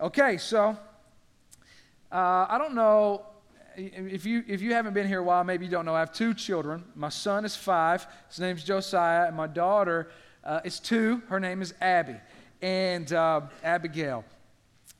Okay, so uh, I don't know if you if you haven't been here a while, maybe you don't know. I have two children. My son is five. His name's Josiah, and my daughter uh, is two. Her name is Abby, and uh, Abigail,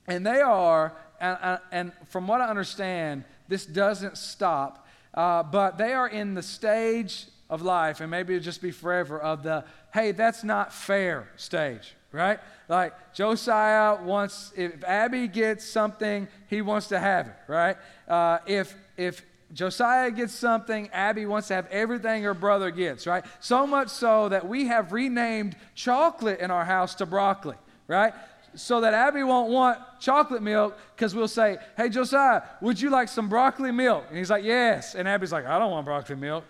and they are. And, and, from what I understand, this doesn't stop. Uh, but they are in the stage of life, and maybe it'll just be forever, of the, hey, that's not fair stage, right? Like Josiah wants, if Abby gets something, he wants to have it, right? Uh, if, if Josiah gets something, Abby wants to have everything her brother gets, right? So much so that we have renamed chocolate in our house to broccoli, right? So that Abby won't want chocolate milk because we'll say, Hey, Josiah, would you like some broccoli milk? And he's like, Yes. And Abby's like, I don't want broccoli milk.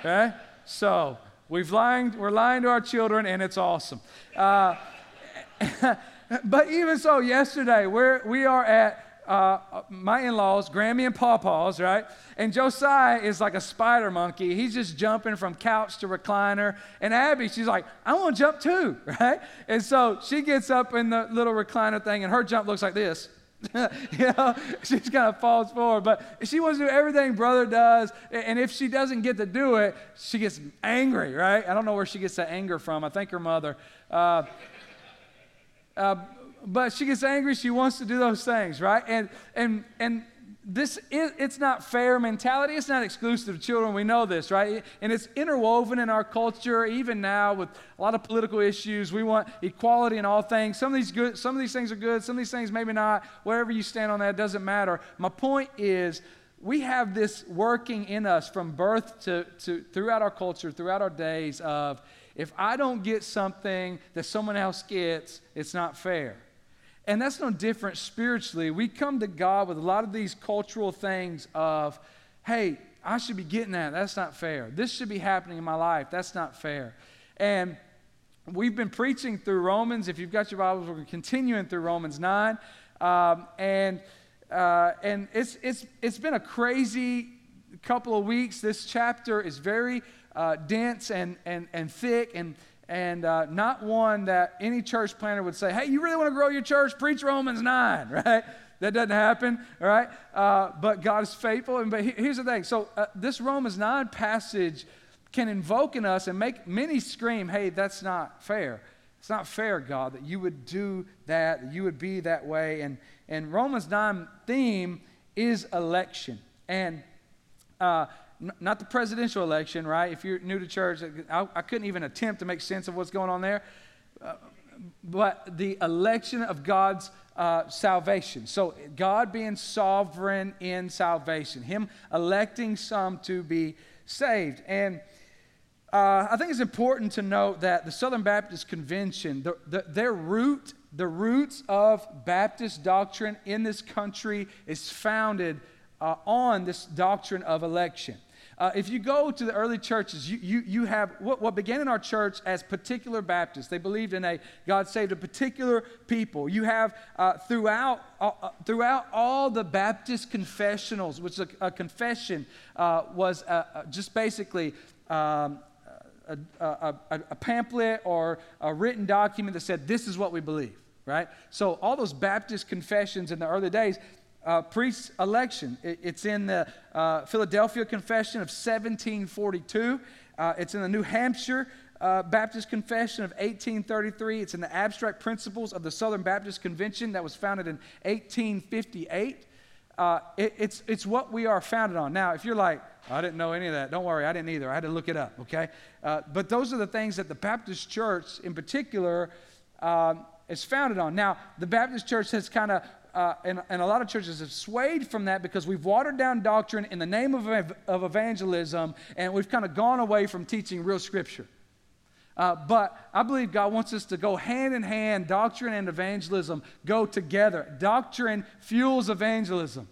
Okay? So we've lying, we're lying to our children, and it's awesome. Uh, but even so, yesterday, we're, we are at uh, my in laws, Grammy and Pawpaw's, right? And Josiah is like a spider monkey. He's just jumping from couch to recliner. And Abby, she's like, I want to jump too, right? And so she gets up in the little recliner thing, and her jump looks like this. you know, she just kind of falls forward. But she wants to do everything brother does. And if she doesn't get to do it, she gets angry, right? I don't know where she gets that anger from. I think her mother. Uh, uh, but she gets angry. She wants to do those things, right? And, and, and this is, it's not fair mentality. It's not exclusive to children. We know this, right? And it's interwoven in our culture, even now with a lot of political issues. We want equality in all things. Some of these good, some of these things are good. Some of these things maybe not. Wherever you stand on that doesn't matter. My point is, we have this working in us from birth to, to throughout our culture, throughout our days of if I don't get something that someone else gets, it's not fair. And that's no different spiritually. We come to God with a lot of these cultural things of, hey, I should be getting that. That's not fair. This should be happening in my life. That's not fair. And we've been preaching through Romans. If you've got your Bibles, we're continuing through Romans 9. Um, and uh, and it's, it's, it's been a crazy couple of weeks. This chapter is very uh, dense and, and, and thick. And and uh, not one that any church planter would say, hey, you really want to grow your church? Preach Romans 9, right? That doesn't happen, all right? Uh, but God is faithful. And but here's the thing. So uh, this Romans 9 passage can invoke in us and make many scream, hey, that's not fair. It's not fair, God, that you would do that, that you would be that way. And, and Romans 9 theme is election. And uh, not the presidential election, right? If you're new to church, I, I couldn't even attempt to make sense of what's going on there. Uh, but the election of God's uh, salvation. So, God being sovereign in salvation, Him electing some to be saved. And uh, I think it's important to note that the Southern Baptist Convention, the, the, their root, the roots of Baptist doctrine in this country is founded uh, on this doctrine of election. Uh, if you go to the early churches, you, you, you have what, what began in our church as particular Baptists. They believed in a God saved a particular people. You have uh, throughout, uh, uh throughout all the Baptist confessionals, which a, a confession uh, was uh, just basically um, a, a, a pamphlet or a written document that said, This is what we believe, right? So all those Baptist confessions in the early days, uh, election. It, it's in the uh, Philadelphia Confession of 1742. Uh, it's in the New Hampshire uh, Baptist Confession of 1833. It's in the Abstract Principles of the Southern Baptist Convention that was founded in 1858. Uh, it, it's, it's what we are founded on. Now, if you're like, I didn't know any of that, don't worry, I didn't either. I had to look it up, okay? Uh, but those are the things that the Baptist Church in particular um, is founded on. Now, the Baptist Church has kind of uh, and, and, a lot of churches have swayed from that because we've watered down doctrine in the name of, of evangelism and we've kind of gone away from teaching real scripture. Uh, but I believe God wants us to go hand in hand. Doctrine and evangelism go together. Doctrine fuels evangelism.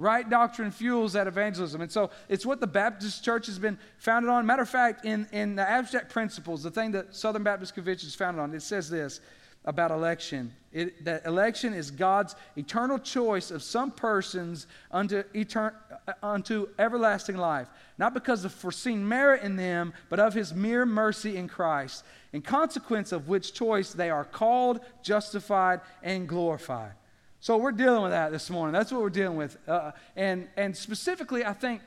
Right doctrine fuels that evangelism. And so it's what the Baptist church has been founded on. Matter of fact, in, in the abstract principles, the thing that Southern Baptist Convention is founded on, it says this about election. It, that election is God's eternal choice of some persons unto, etern, unto everlasting life, not because of foreseen merit in them, but of his mere mercy in Christ, in consequence of which choice they are called, justified, and glorified. So we're dealing with that this morning. That's what we're dealing with. Uh, and, and specifically, I think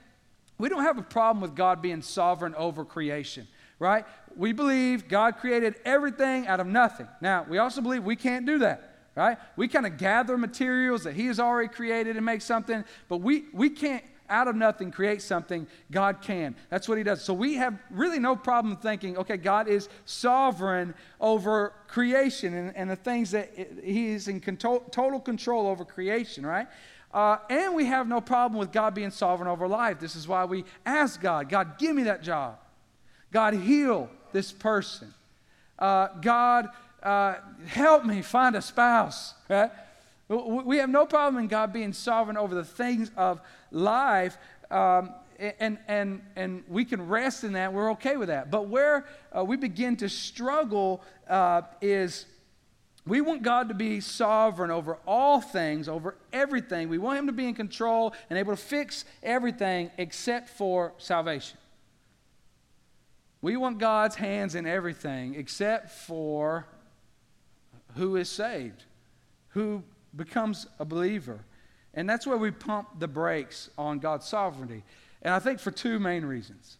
we don't have a problem with God being sovereign over creation, right? We believe God created everything out of nothing. Now, we also believe we can't do that right? We kind of gather materials that He has already created and make something, but we, we can't out of nothing create something. God can. That's what He does. So we have really no problem thinking, okay, God is sovereign over creation and, and the things that He is in control, total control over creation, right? Uh, and we have no problem with God being sovereign over life. This is why we ask God, God, give me that job. God, heal this person. Uh, God, uh, help me find a spouse. Right? We have no problem in God being sovereign over the things of life. Um, and, and, and we can rest in that. We're okay with that. But where uh, we begin to struggle uh, is we want God to be sovereign over all things, over everything. We want Him to be in control and able to fix everything except for salvation. We want God's hands in everything except for who is saved, who becomes a believer. And that's where we pump the brakes on God's sovereignty. And I think for two main reasons.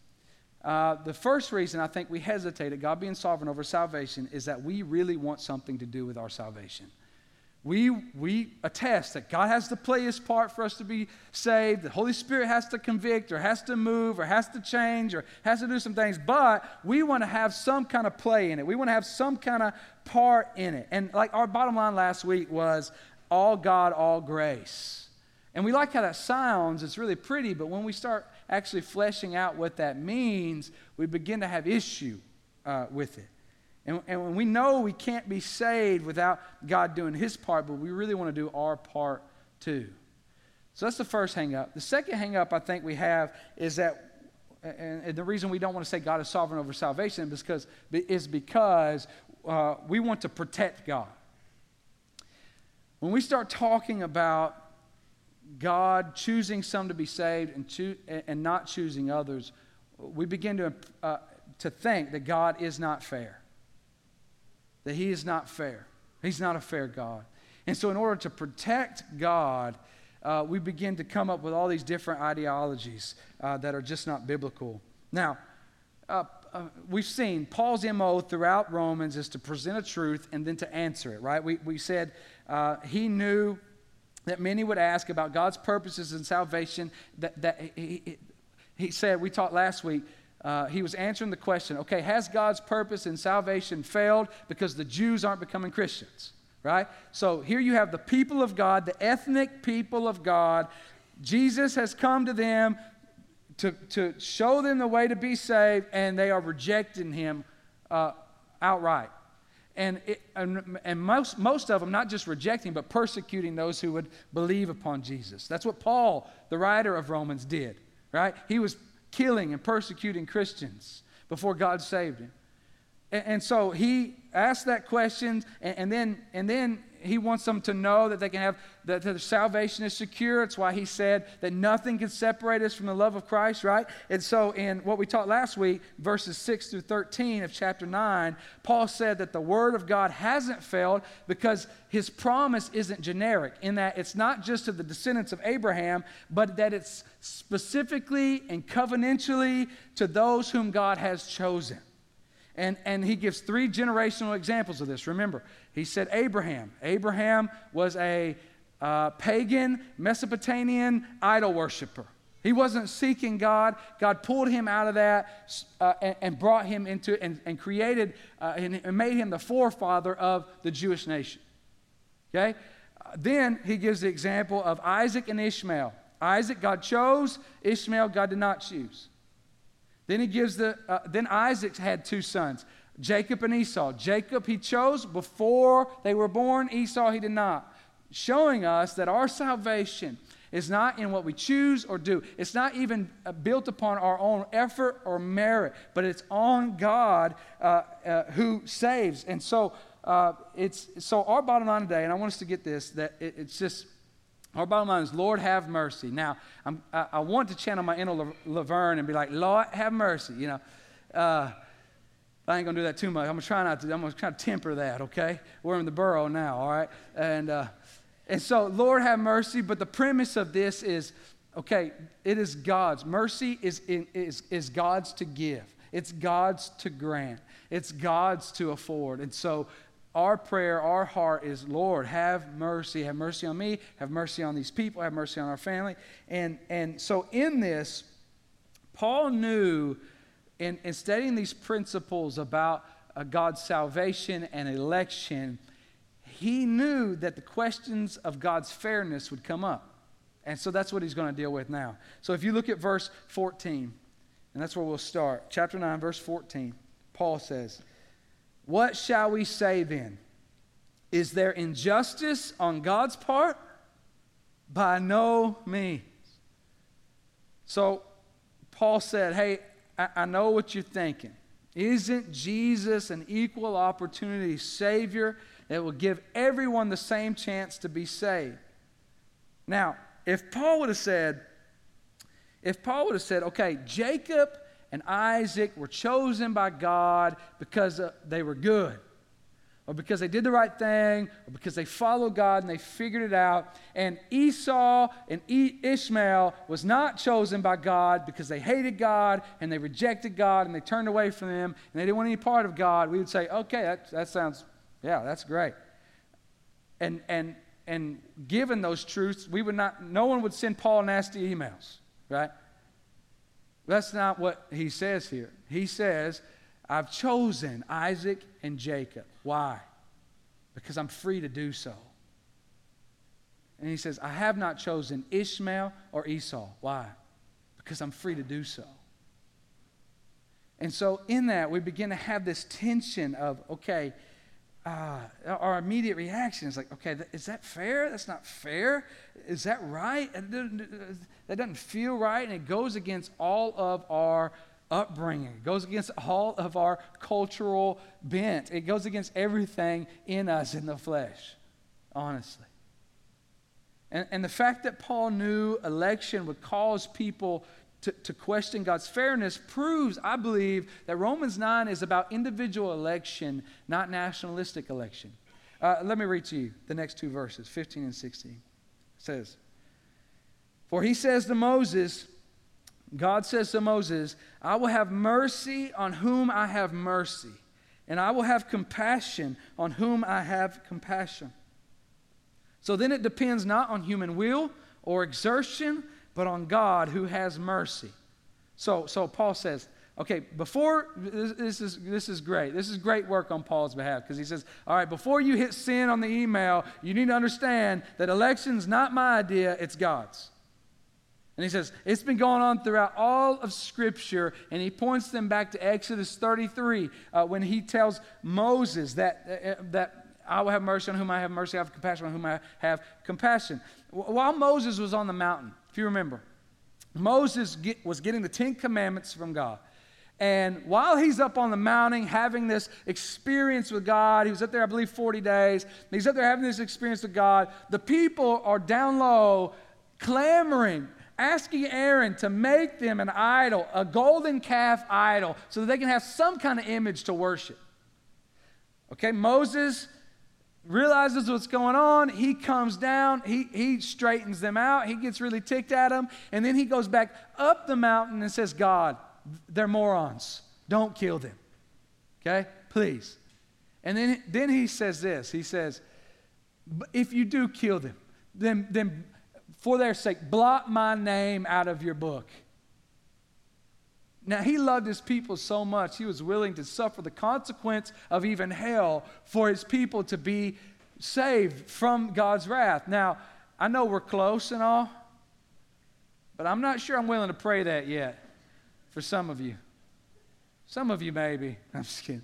Uh, the first reason I think we hesitate at God being sovereign over salvation is that we really want something to do with our salvation. We, we attest that God has to play his part for us to be saved. The Holy Spirit has to convict or has to move or has to change or has to do some things, but we want to have some kind of play in it. We want to have some kind of part in it. And like our bottom line last week was all God, all grace. And we like how that sounds. It's really pretty, but when we start actually fleshing out what that means, we begin to have issue uh, with it. And, and we know we can't be saved without God doing his part, but we really want to do our part too. So that's the first hang up. The second hang up I think we have is that, and, and the reason we don't want to say God is sovereign over salvation is because, is because uh, we want to protect God. When we start talking about God choosing some to be saved and, choo- and not choosing others, we begin to, uh, to think that God is not fair that he is not fair. He's not a fair God. And so, in order to protect God, uh, we begin to come up with all these different ideologies uh, that are just not biblical. Now, uh, uh we've seen Paul's MO throughout Romans is to present a truth and then to answer it, right? We, we said uh, he knew that many would ask about God's purposes and salvation. That, that he, he, he said, we talked last week, uh, he was answering the question okay, has God's purpose in salvation failed because the Jews aren't becoming Christians? Right? So here you have the people of God, the ethnic people of God. Jesus has come to them to, to show them the way to be saved, and they are rejecting him uh, outright. And, it, and, and, most, most of them not just rejecting, but persecuting those who would believe upon Jesus. That's what Paul, the writer of Romans, did, right? He was killing and persecuting Christians before God saved him. And, and so he asked that question, and, and, then, and then he wants them to know that they can have, that their salvation is secure. It's why he said that nothing can separate us from the love of Christ, right? And so, in what we taught last week, verses 6 through 13 of chapter 9, Paul said that the word of God hasn't failed because his promise isn't generic, in that it's not just to the descendants of Abraham, but that it's specifically and covenantally to those whom God has chosen. And, and he gives three generational examples of this. Remember, he said Abraham. Abraham was a uh, pagan Mesopotamian idol worshiper. He wasn't seeking God. God pulled him out of that uh, and, and, brought him into and, and created uh, and, and, made him the forefather of the Jewish nation. Okay? Then he gives the example of Isaac and Ishmael. Isaac, God chose. Ishmael, God did not choose. Then he gives the, uh, then Isaac had two sons, Jacob and Esau. Jacob he chose before they were born, Esau he did not. Showing us that our salvation is not in what we choose or do. It's not even uh, built upon our own effort or merit, but it's on God uh, uh, who saves. And so uh, it's so our bottom line today, and I want us to get this that it, it's just Our bottom line is, Lord, have mercy. Now, I, I want to channel my inner Laverne and be like, Lord, have mercy. You know, uh, I ain't gonna do that too much. I'm gonna try not to. I'm gonna try to temper that. Okay, we're in the borough now. All right, and uh, and so, Lord, have mercy. But the premise of this is, okay, it is God's mercy is is is God's to give. It's God's to grant. It's God's to afford. And so our prayer, our heart is, Lord, have mercy. Have mercy on me. Have mercy on these people. Have mercy on our family. And, and so in this, Paul knew in, in studying these principles about uh, God's salvation and election, he knew that the questions of God's fairness would come up. And so that's what he's going to deal with now. So if you look at verse 14, and that's where we'll start. Chapter 9, verse 14. Paul says, What shall we say then? Is there injustice on God's part? By no means. So Paul said, Hey, I, I know what you're thinking. Isn't Jesus an equal opportunity Savior that will give everyone the same chance to be saved? Now, if Paul would have said, if Paul would have said, okay, Jacob and Isaac were chosen by God because uh, they were good, or because they did the right thing, or because they followed God and they figured it out, and Esau and Ishmael was not chosen by God because they hated God and they rejected God and they turned away from Him and they didn't want any part of God, we would say, okay, that, that sounds, yeah, that's great. And, and, and given those truths, we would not, no one would send Paul nasty emails right? That's not what he says here. He says, I've chosen Isaac and Jacob. Why? Because I'm free to do so. And he says, I have not chosen Ishmael or Esau. Why? Because I'm free to do so. And so, in that, we begin to have this tension of, okay, uh, our immediate reaction is like, okay, th- is that fair? That's not fair. Is that right? That doesn't feel right, and it goes against all of our upbringing. It goes against all of our cultural bent. It goes against everything in us in the flesh, honestly. And, and the fact that Paul knew election would cause people to, to question God's fairness proves, I believe, that Romans 9 is about individual election, not nationalistic election. Uh, let me read to you the next two verses, 15 and 16. It says, For he says to Moses, God says to Moses, I will have mercy on whom I have mercy, and I will have compassion on whom I have compassion. So then it depends not on human will or exertion but on God who has mercy. So, so Paul says, okay, before, this, this, is, this is great. This is great work on Paul's behalf because he says, all right, before you hit sin on the email, you need to understand that election's not my idea, it's God's. And he says, it's been going on throughout all of Scripture, and he points them back to Exodus 33 uh, when he tells Moses that, uh, that I will have mercy on whom I have mercy, I have compassion on whom I have compassion. While Moses was on the mountain, if you remember, Moses get, was getting the Ten Commandments from God. And while he's up on the mountain having this experience with God, he was up there, I believe, 40 days. He's up there having this experience with God. The people are down low, clamoring, asking Aaron to make them an idol, a golden calf idol, so that they can have some kind of image to worship. Okay, Moses realizes what's going on. He comes down, he, he straightens them out, he gets really ticked at them, and then he goes back up the mountain and says, God, they're morons. Don't kill them. Okay? Please. And then, then he says this He says, If you do kill them, then, then for their sake, blot my name out of your book. Now, he loved his people so much, he was willing to suffer the consequence of even hell for his people to be saved from God's wrath. Now, I know we're close and all, but I'm not sure I'm willing to pray that yet for some of you. Some of you, maybe. I'm just kidding.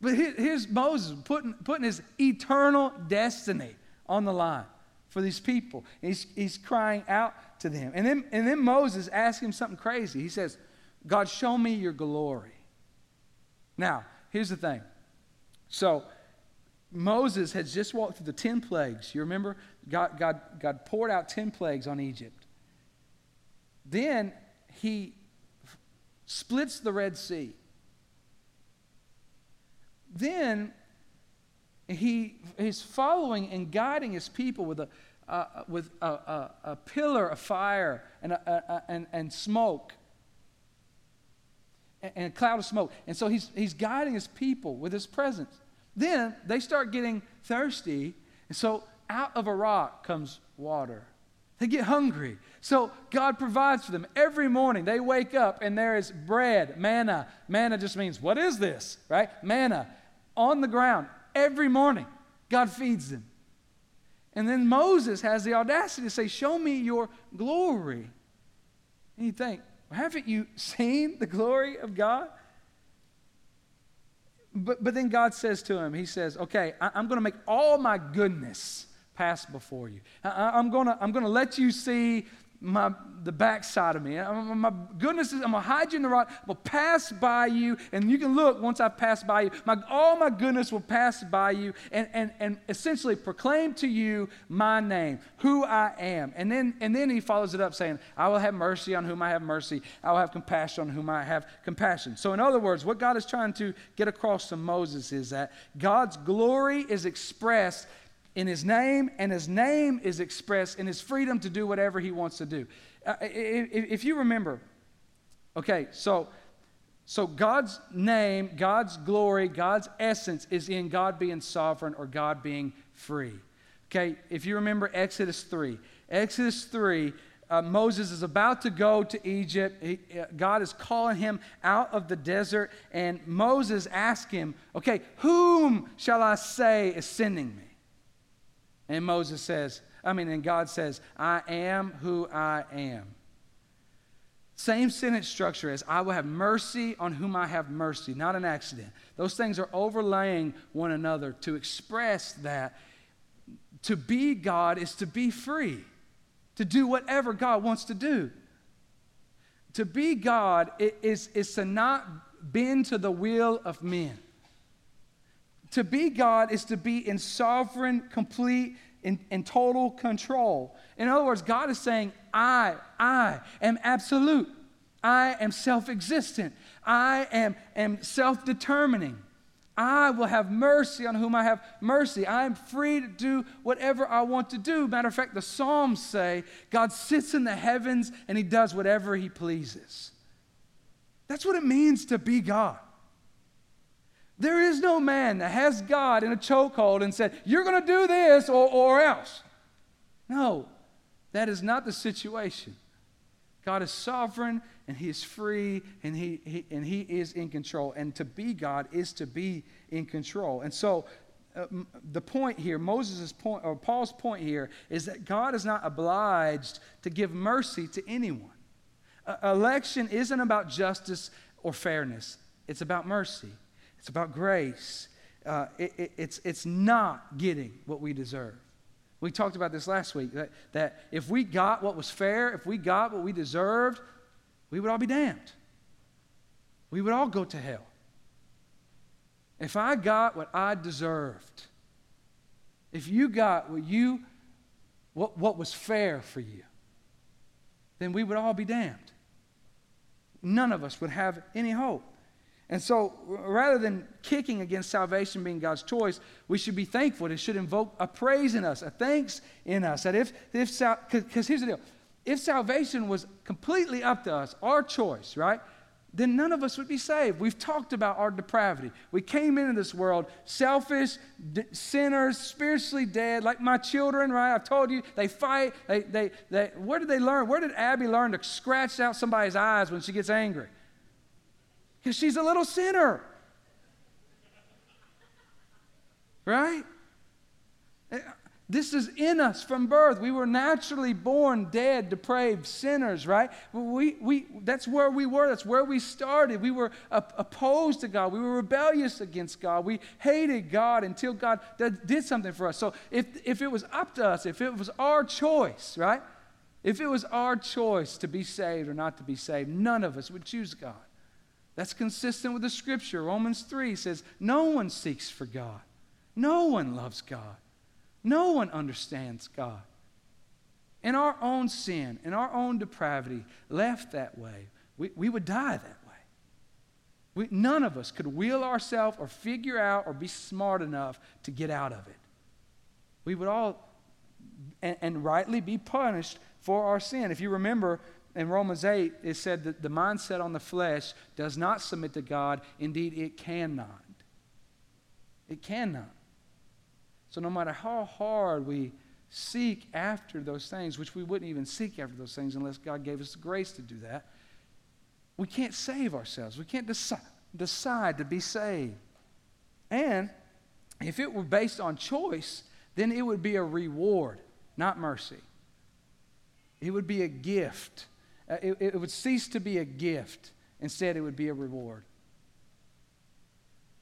But here's Moses putting, putting his eternal destiny on the line for these people. He's, he's crying out to them. And then, and then Moses asks him something crazy. He says, God, show me your glory. Now, here's the thing. So, Moses had just walked through the 10 plagues. You remember? God, God, God poured out 10 plagues on Egypt. Then he splits the Red Sea. Then he is following and guiding his people with a, uh, with a, a, a, pillar of fire and, a, and, and smoke and, and a cloud of smoke. And so he's, he's guiding his people with his presence. Then they start getting thirsty, and so out of a rock comes water. They get hungry. So God provides for them every morning. They wake up and there is bread, manna. Manna just means, what is this? Right? Manna on the ground every morning. God feeds them. And then Moses has the audacity to say, Show me your glory. And you think, well, haven't you seen the glory of God? But, but then God says to him, He says, Okay, I, am going to make all my goodness pass before you. I, am going to I'm going to let you see my, the backside of me. I'm, my goodness is, I'm to hide you in the rock. I'm to pass by you, and you can look once I pass by you. My, all my goodness will pass by you and, and, and essentially proclaim to you my name, who I am. And then, and then he follows it up saying, I will have mercy on whom I have mercy. I will have compassion on whom I have compassion. So, in other words, what God is trying to get across to Moses is that God's glory is expressed in his name, and his name is expressed in his freedom to do whatever he wants to do. Uh, if, you remember, okay, so so God's name, God's glory, God's essence is in God being sovereign or God being free. Okay, if you remember Exodus 3, Exodus 3, uh, Moses is about to go to Egypt. He, uh, God is calling him out of the desert, and Moses asks him, Okay, whom shall I say is sending me? And Moses says, I mean, and God says, I am who I am. Same sentence structure as I will have mercy on whom I have mercy, not an accident. Those things are overlaying one another to express that to be God is to be free, to do whatever God wants to do. To be God is, is to not bend to the will of men. To be God is to be in sovereign, complete, and, and total control. In other words, God is saying, I, I am absolute. I am self existent. I am, am self determining. I will have mercy on whom I have mercy. I am free to do whatever I want to do. Matter of fact, the Psalms say God sits in the heavens and he does whatever he pleases. That's what it means to be God. There is no man that has God in a chokehold and said, You're going to do this or, or else. No, that is not the situation. God is sovereign and He is free and he, he, and he is in control. And to be God is to be in control. And so uh, the point here, Moses' point, or Paul's point here, is that God is not obliged to give mercy to anyone. Uh, election isn't about justice or fairness, it's about mercy. It's about grace. Uh, it, it, it's, it's not getting what we deserve. We talked about this last week that, that if we got what was fair, if we got what we deserved, we would all be damned. We would all go to hell. If I got what I deserved, if you got what you what, what was fair for you, then we would all be damned. None of us would have any hope. And so, rather than kicking against salvation being God's choice, we should be thankful. It should invoke a praise in us, a thanks in us. That if, if because here's the deal if salvation was completely up to us, our choice, right? Then none of us would be saved. We've talked about our depravity. We came into this world selfish, d- sinners, spiritually dead, like my children, right? I've told you, they fight. They, they, they, where did they learn? Where did Abby learn to scratch out somebody's eyes when she gets angry? Because she's a little sinner. Right? Eh, this is in us from birth. We were naturally born dead, depraved sinners, right? We, we, that's where we were. That's where we started. We were opposed to God. We were rebellious against God. We hated God until God did something for us. So if, if it was up to us, if it was our choice, right? If it was our choice to be saved or not to be saved, none of us would choose God. That's consistent with the scripture. Romans 3 says, No one seeks for God. No one loves God. No one understands God. In our own sin, in our own depravity, left that way, we, we would die that way. We, none of us could wheel ourselves or figure out or be smart enough to get out of it. We would all, and, and rightly, be punished for our sin. If you remember, in Romans 8, it said that the mindset on the flesh does not submit to God. Indeed, it cannot. It cannot. So, no matter how hard we seek after those things, which we wouldn't even seek after those things unless God gave us the grace to do that, we can't save ourselves. We can't deci- decide to be saved. And if it were based on choice, then it would be a reward, not mercy. It would be a gift. Uh, it, it would cease to be a gift. Instead, it would be a reward.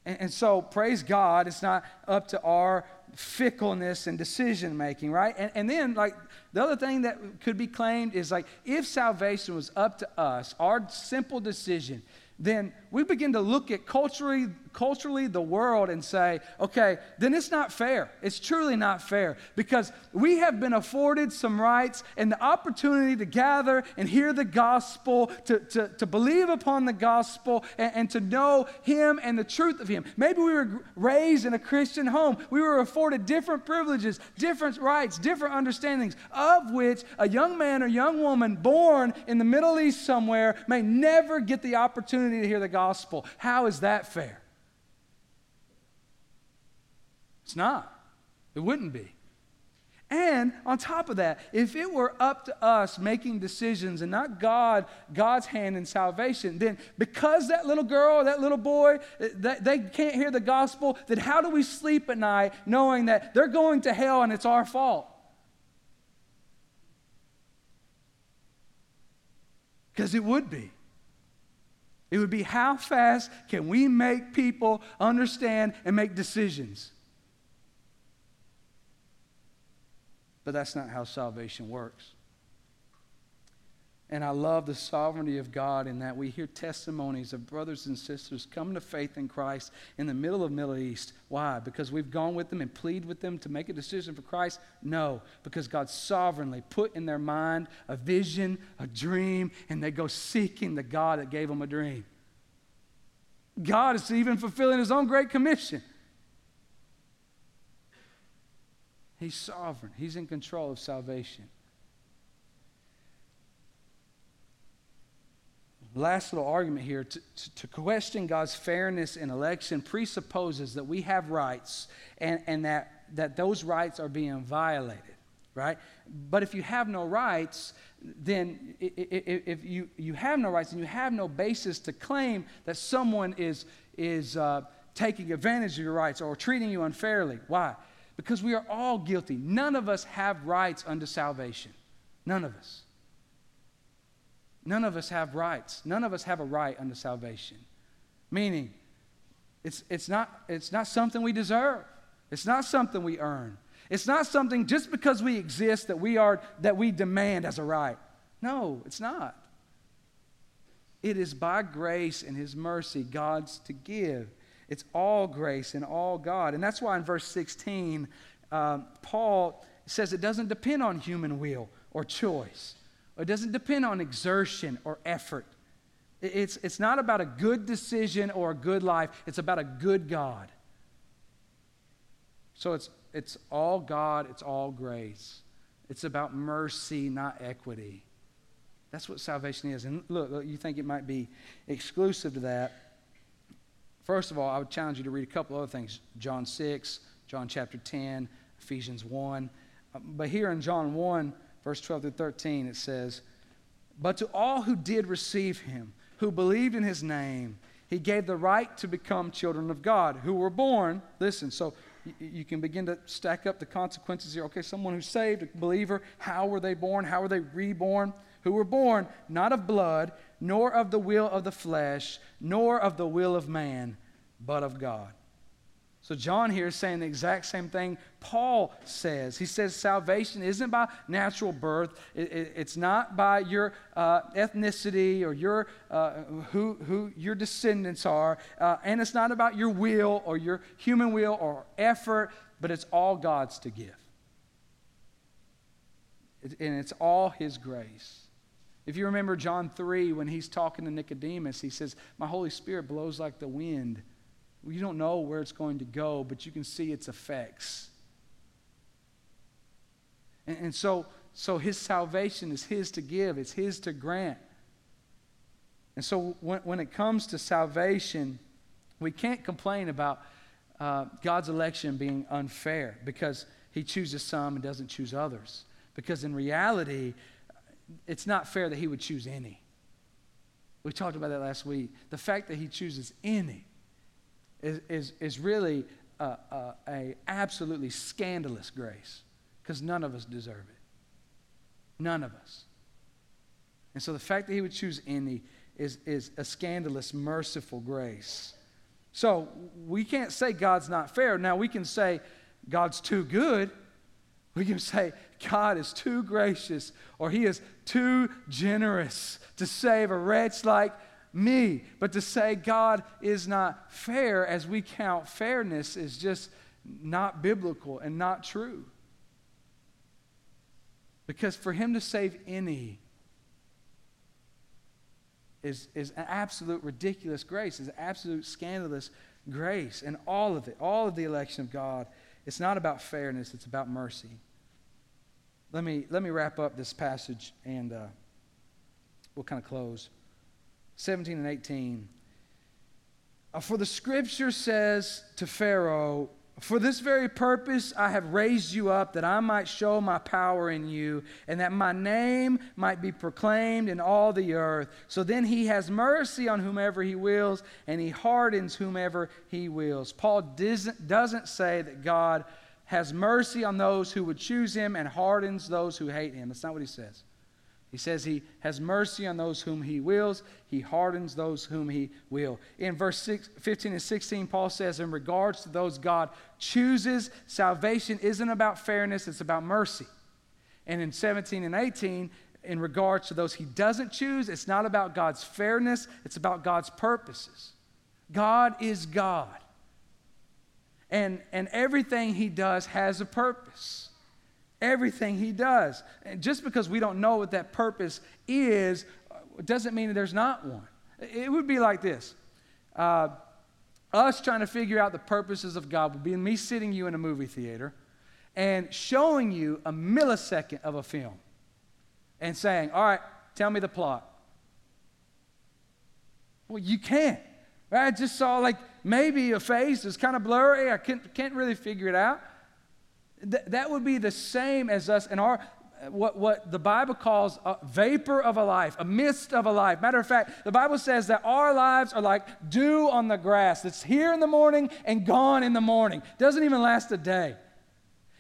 And, and so, praise God, it's not up to our fickleness and decision making, right? And, and then, like, the other thing that could be claimed is like, if salvation was up to us, our simple decision, then we begin to look at culturally, culturally the world and say, okay, then it's not fair. It's truly not fair because we have been afforded some rights and the opportunity to gather and hear the gospel, to, to, to believe upon the gospel, and, and to know Him and the truth of Him. Maybe we were raised in a Christian home. We were afforded different privileges, different rights, different understandings, of which a young man or young woman born in the Middle East somewhere may never get the opportunity to hear the gospel. How is that fair? It's not. It wouldn't be. And on top of that, if it were up to us making decisions and not God, God's hand in salvation, then because that little girl, that little boy, that they can't hear the gospel, then how do we sleep at night knowing that they're going to hell and it's our fault? Because it would be. It would be how fast can we make people understand and make decisions? But that's not how salvation works. And I love the sovereignty of God in that we hear testimonies of brothers and sisters come to faith in Christ in the middle of Middle East. Why? Because we've gone with them and plead with them to make a decision for Christ? No, because God sovereignly put in their mind a vision, a dream, and they go seeking the God that gave them a dream. God is even fulfilling his own great commission. He's sovereign, He's in control of salvation. Last little argument here to, to, to, question God's fairness in election presupposes that we have rights and, and that, that those rights are being violated, right? But if you have no rights, then if you, you have no rights and you have no basis to claim that someone is, is uh, taking advantage of your rights or treating you unfairly. Why? Because we are all guilty. None of us have rights unto salvation. None of us. None of us have rights. None of us have a right unto salvation. Meaning, it's, it's, not, it's not something we deserve. It's not something we earn. It's not something just because we exist that we are that we demand as a right. No, it's not. It is by grace and his mercy God's to give. It's all grace and all God. And that's why in verse 16, uh, Paul says it doesn't depend on human will or choice, it doesn't depend on exertion or effort. It's, it's not about a good decision or a good life, it's about a good God. So it's, it's all God, it's all grace. It's about mercy, not equity. That's what salvation is. And look, look you think it might be exclusive to that. First of all, I would challenge you to read a couple other things John 6, John chapter 10, Ephesians 1. Uh, but here in John 1, verse 12 through 13, it says, But to all who did receive him, who believed in his name, he gave the right to become children of God, who were born, listen, so you can begin to stack up the consequences here. Okay, someone who's saved, a believer, how were they born? How were they reborn? Who were born not of blood, nor of the will of the flesh, nor of the will of man, but of God. So, John here is saying the exact same thing Paul says. He says salvation isn't by natural birth, it, it, it's not by your uh, ethnicity or your, uh, who, who your descendants are, uh, and it's not about your will or your human will or effort, but it's all God's to give. And it's all His grace. If you remember John 3, when he's talking to Nicodemus, he says, My Holy Spirit blows like the wind you don't know where it's going to go, but you can see its effects. And, and so, so his salvation is his to give, it's his to grant. And so when, when it comes to salvation, we can't complain about uh, God's election being unfair because he chooses some and doesn't choose others. Because in reality, it's not fair that he would choose any. We talked about that last week. The fact that he chooses any is, is, is really a, a, a absolutely scandalous grace because none of us deserve it. None of us. And so the fact that he would choose any is, is a scandalous, merciful grace. So we can't say God's not fair. Now we can say God's too good. We can say God is too gracious or he is too generous to save a wretch like me. But to say God is not fair as we count fairness is just not biblical and not true. Because for him to save any is, is an absolute ridiculous grace, is an absolute scandalous grace. And all of it, all of the election of God, it's not about fairness, it's about mercy. Let me, let me wrap up this passage and uh, we'll kind of close. 17 and 18. Uh, for the scripture says to Pharaoh, For this very purpose I have raised you up, that I might show my power in you, and that my name might be proclaimed in all the earth. So then he has mercy on whomever he wills, and he hardens whomever he wills. Paul doesn't, say that God has mercy on those who would choose him and hardens those who hate him. That's not what he says. He says he has mercy on those whom he wills, he hardens those whom he will. In verse six, 15 and 16, Paul says, in regards to those God chooses, salvation isn't about fairness, it's about mercy. And in 17 and 18, in regards to those he doesn't choose, it's not about God's fairness, it's about God's purposes. God is God. And, and everything he does has a purpose everything he does. And just because we don't know what that purpose is doesn't mean that there's not one. It would be like this uh, us trying to figure out the purposes of God would be me sitting you in a movie theater and showing you a millisecond of a film and saying, All right, tell me the plot. Well, you can't. I just saw like maybe a face is kind of blurry. I can't, can't really figure it out. Th- that would be the same as us in our what, what the Bible calls a vapor of a life, a mist of a life. Matter of fact, the Bible says that our lives are like dew on the grass. It's here in the morning and gone in the morning. Doesn't even last a day.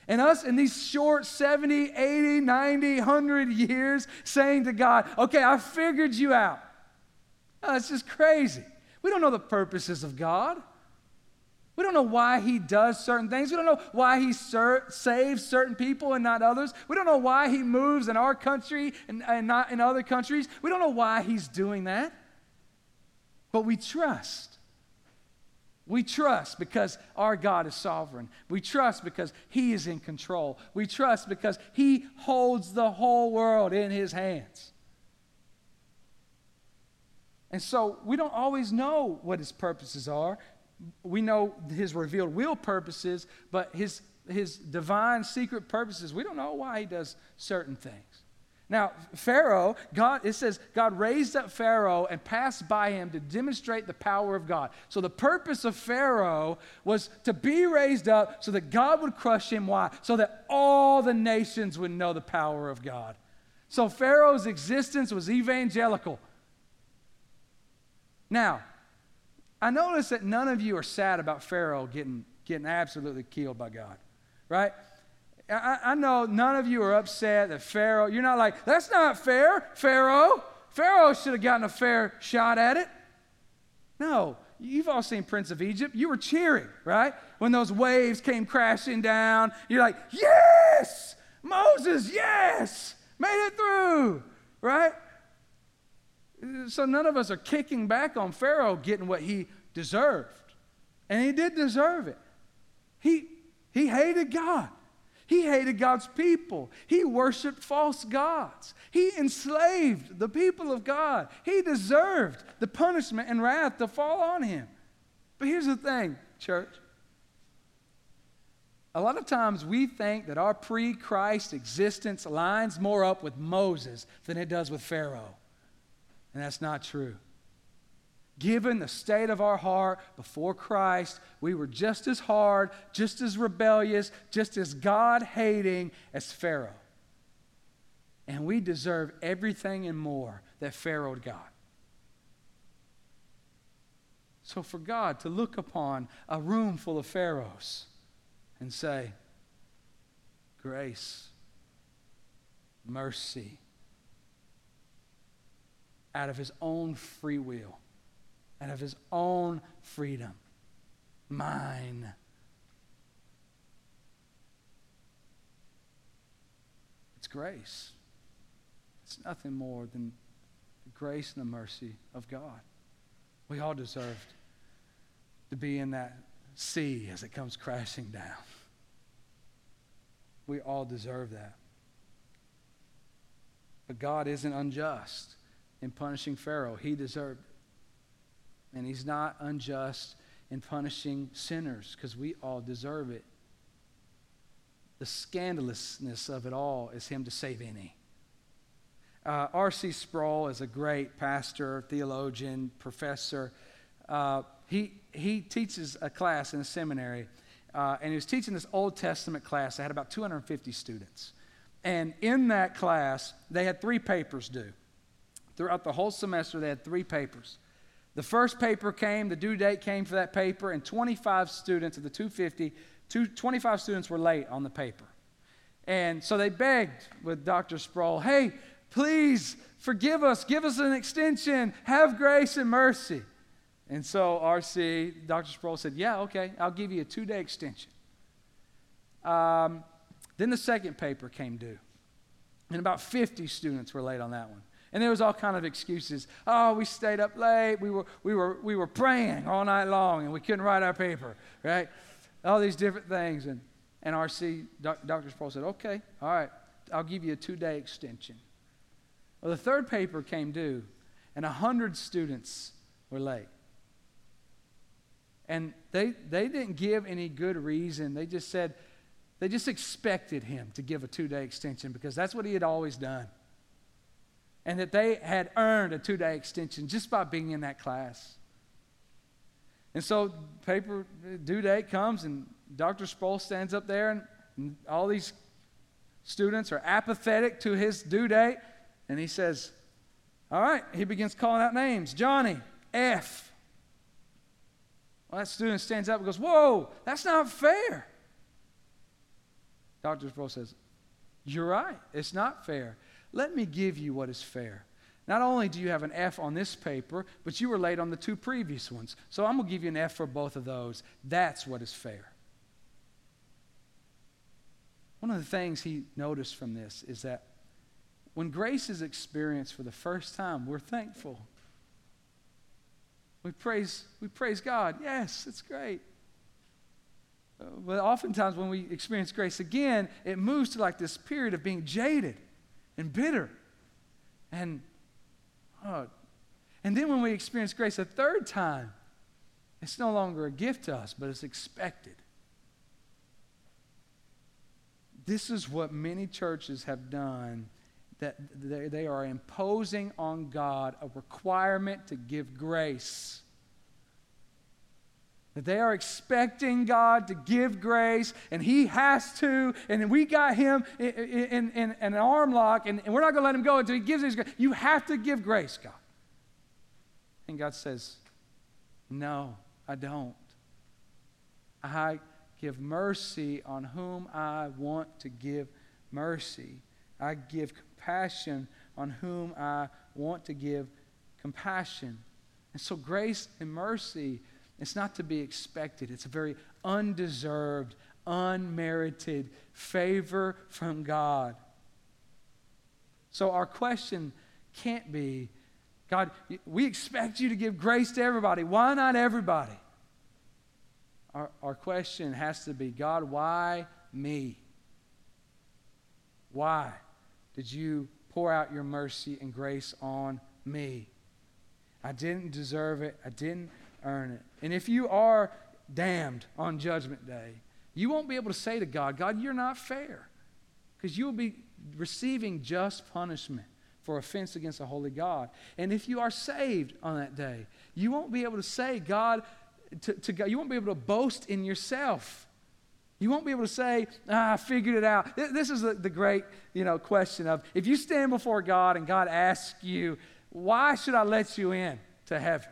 And us in these short 70, 80, 90, 100 years saying to God, okay, I figured you out. Oh, it's just crazy. We don't know the purposes of God. We don't know why he does certain things. We don't know why he ser- saves certain people and not others. We don't know why he moves in our country and, and not in other countries. We don't know why he's doing that. But we trust. We trust because our God is sovereign. We trust because He is in control. We trust because He holds the whole world in His hands. And so we don't always know what His purposes are we know his revealed will purposes, but his, his divine secret purposes, we don't know why he does certain things. Now, Pharaoh, God, it says God raised up Pharaoh and passed by him to demonstrate the power of God. So the purpose of Pharaoh was to be raised up so that God would crush him. Why? So that all the nations would know the power of God. So Pharaoh's existence was evangelical. Now, I notice that none of you are sad about Pharaoh getting, getting absolutely killed by God, right? I, I know none of you are upset that Pharaoh, you're not like, that's not fair, Pharaoh. Pharaoh should have gotten a fair shot at it. No, You've all seen Prince of Egypt. You were cheering, right? When those waves came crashing down, you're like, yes, Moses, yes, made it through, right? So none of us are kicking back on Pharaoh getting what he deserved. And he did deserve it. He, he hated God. He hated God's people. He worshiped false gods. He enslaved the people of God. He deserved the punishment and wrath to fall on him. But here's the thing, church. A lot of times we think that our pre Christ existence lines more up with Moses than it does with Pharaoh. And that's not true. Given the state of our heart before Christ, we were just as hard, just as rebellious, just as God hating as Pharaoh. And we deserve everything and more that Pharaoh got. So, for God to look upon a room full of Pharaohs and say, Grace, mercy, out of his own free will out of his own freedom. Mine. It's grace. It's nothing more than the grace and the mercy of God. We all deserved to be in that sea as it comes crashing down. We all deserve that. But God isn't unjust in punishing Pharaoh. He deserved it. And he's not unjust in punishing sinners because we all deserve it. The scandalousness of it all is him to save any. Uh, R.C. Sproul is a great pastor, theologian, professor. Uh, he, he teaches a class in a seminary, uh, and he was teaching this Old Testament class. They had about 250 students. And in that class, they had three papers due. Throughout the whole semester, they had three papers. The first paper came, the due date came for that paper, and 25 students of the 250, two, 25 students were late on the paper. And so they begged with Dr. Sproul, hey, please forgive us, give us an extension, have grace and mercy. And so RC, Dr. Sproul said, yeah, okay, I'll give you a two day extension. Um, then the second paper came due, and about 50 students were late on that one. And there was all kind of excuses. Oh, we stayed up late. We were, we were, we were praying all night long and we couldn't write our paper, right? All these different things. And, and RC, Dr. Sproul said, okay, all right, I'll give you a two-day extension. Well, the third paper came due, and 100 students were late. And they, they didn't give any good reason. They just said, they just expected him to give a two day extension because that's what he had always done and that they had earned a two day extension just by being in that class. And so, paper due date comes, and Dr. Sproul stands up there, and, and all these students are apathetic to his due date, and he says, All right, he begins calling out names Johnny, F. Well, that student stands up and goes, Whoa, that's not fair. Dr. Sproul says, You're right, it's not fair. Let me give you what is fair. Not only do you have an F on this paper, but you were late on the two previous ones. So I'm going to give you an F for both of those. That's what is fair. One of the things he noticed from this is that when grace is experienced for the first time, we're thankful. We praise, we praise God. Yes, it's great. But oftentimes, when we experience grace again, it moves to like this period of being jaded and bitter. And, oh, and then when we experience grace a third time, it's no longer a gift to us, but it's expected. This is what many churches have done that they are imposing on God a requirement to give grace. That they are expecting God to give grace, and He has to, and we got Him in, in, in an arm lock, and, and we're not going to let Him go until He gives His grace. You have to give grace, God. And God says, No, I don't. I give mercy on whom I want to give mercy. I give compassion on whom I want to give compassion. And so, grace and mercy, it's not to be expected. It's a very undeserved, unmerited favor from God. So, our question can't be God, we expect you to give grace to everybody. Why not everybody? Our, our question has to be God, why me? Why did you pour out your mercy and grace on me? I didn't deserve it, I didn't earn it. And if you are damned on Judgment Day, you won't be able to say to God, God, you're not fair. Because you will be receiving just punishment for offense against a holy God. And if you are saved on that day, you won't be able to say, God, to, to God, you won't be able to boast in yourself. You won't be able to say, ah, I figured it out. This is the, the great you know, question of if you stand before God and God asks you, why should I let you in to heaven?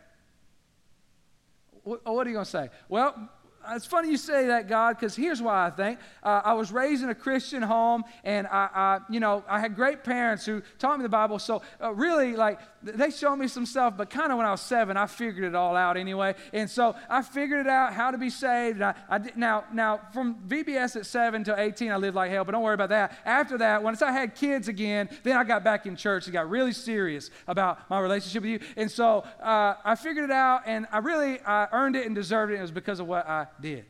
What, are you going to say? Well, it's funny you say that, God, because here's why I think. Uh, I was raised in a Christian home, and I, I, you know, I had great parents who taught me the Bible. So uh, really, like, they showed me some stuff, but kind of when I was seven, I figured it all out anyway. And so I figured it out how to be saved. I, I did, now, now from VBS at seven to 18, I lived like hell, but don't worry about that. After that, once I had kids again, then I got back in church and got really serious about my relationship with you. And so uh, I figured it out, and I really I earned it and deserved it. It was because of what I did.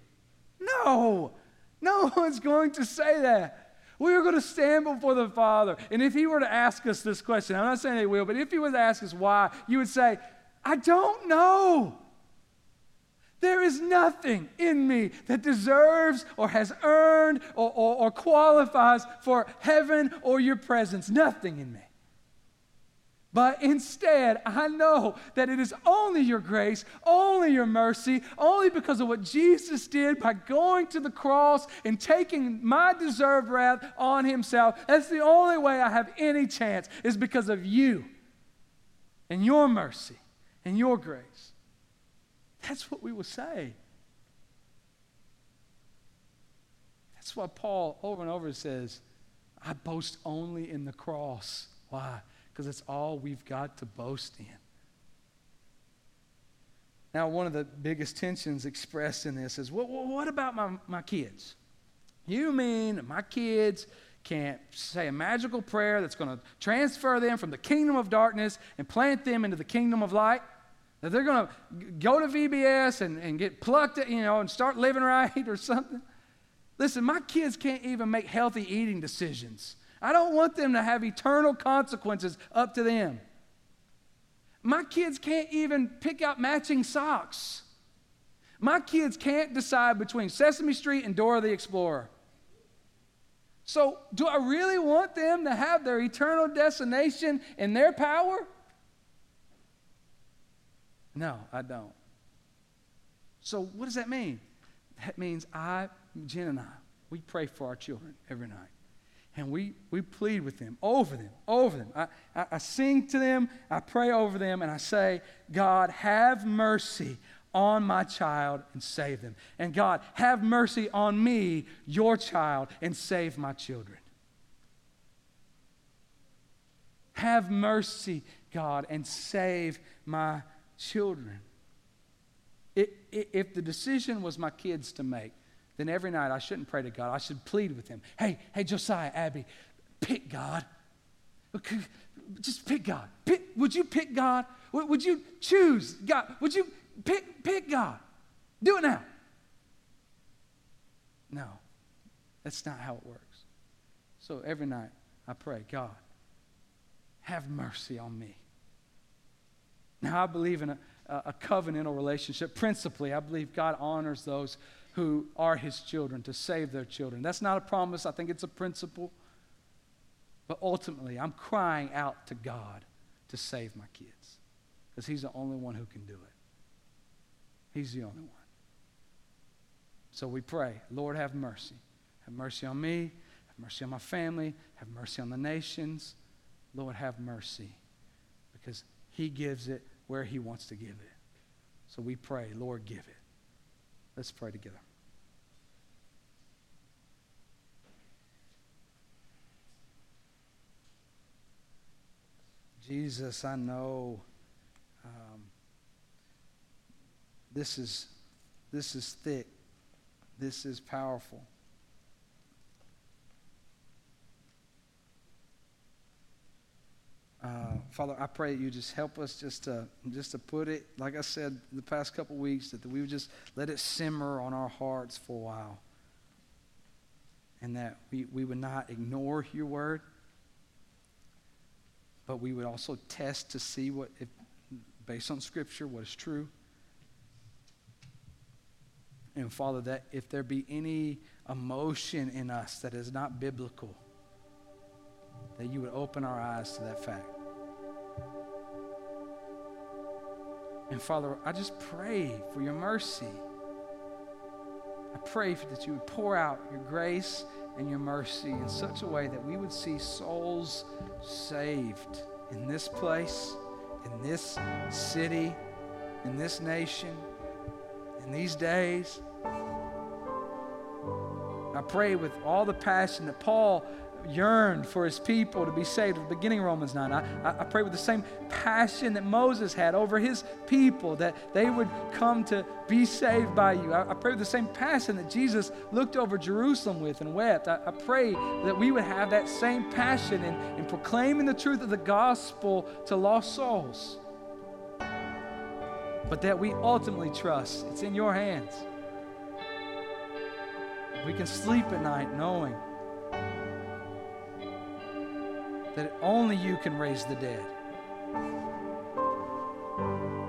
No, no one's going to say that. We are going to stand before the Father. And if He were to ask us this question, I'm not saying He will, but if He was to ask us why, you would say, I don't know. There is nothing in me that deserves or has earned or, or, or qualifies for heaven or your presence. Nothing in me. But instead, I know that it is only your grace, only your mercy, only because of what Jesus did by going to the cross and taking my deserved wrath on himself. That's the only way I have any chance, is because of you and your mercy and your grace. That's what we will say. That's why Paul over and over says, I boast only in the cross. Why? Because it's all we've got to boast in. Now, one of the biggest tensions expressed in this is well, what about my, my kids? You mean my kids can't say a magical prayer that's going to transfer them from the kingdom of darkness and plant them into the kingdom of light? That they're going to go to VBS and, and get plucked, you know, and start living right or something? Listen, my kids can't even make healthy eating decisions I don't want them to have eternal consequences up to them. My kids can't even pick out matching socks. My kids can't decide between Sesame Street and Dora the Explorer. So, do I really want them to have their eternal destination in their power? No, I don't. So, what does that mean? That means I, Jen and I, we pray for our children every night and we, we plead with them, over them, over them. I, I, I, sing to them, I pray over them, and I say, God, have mercy on my child and save them. And God, have mercy on me, your child, and save my children. Have mercy, God, and save my children. If the decision was my kids to make, then every night I shouldn't pray to God. I should plead with him. Hey, hey, Josiah, Abby, pick God. Just pick God. Pick, would you pick God? Would you choose God? Would you pick, pick God? Do it now. No, that's not how it works. So every night I pray, God, have mercy on me. Now I believe in a, a covenantal relationship. Principally, I believe God honors those who are his children to save their children. That's not a promise, I think it's a principle. But ultimately, I'm crying out to God to save my kids because he's the only one who can do it. He's the only one. So we pray, Lord, have mercy. Have mercy on me. Have mercy on my family. Have mercy on the nations. Lord, have mercy because he gives it where he wants to give it. So we pray, Lord, give it. Let's pray together. Jesus, I know um, this is, this is thick. This is powerful. Uh, Father, I pray you just help us just to just to put it, like I said the past couple weeks, that we would just let it simmer on our hearts for a while, and that we, we would not ignore your word, but we would also test to see what, if, based on Scripture, what is true. And Father, that if there be any emotion in us that is not biblical, that you would open our eyes to that fact. And Father, I just pray for your mercy. I pray that you would pour out your grace and your mercy in such a way that we would see souls saved in this place, in this city, in this nation, in these days. I pray with all the passion that Paul yearned for his people to be saved at the beginning of Romans 9. I, I pray with the same passion that Moses had over his people that they would come to be saved by you. I, I pray with the same passion that Jesus looked over Jerusalem with and wept. I, I pray that we would have that same passion in, in proclaiming the truth of the gospel to lost souls. But that we ultimately trust it's in your hands. We can sleep at night knowing that only you can raise the dead.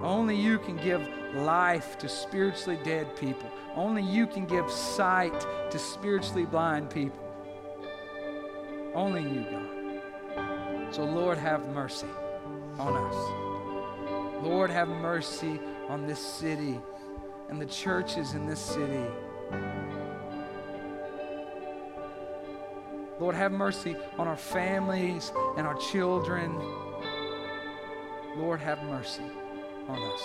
Only you can give life to spiritually dead people. Only you can give sight to spiritually blind people. Only you, God. So, Lord, have mercy on us. Lord, have mercy on this city and the churches in this city. Lord, have mercy on our families and our children. Lord, have mercy on us.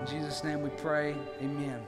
In Jesus' name we pray. Amen.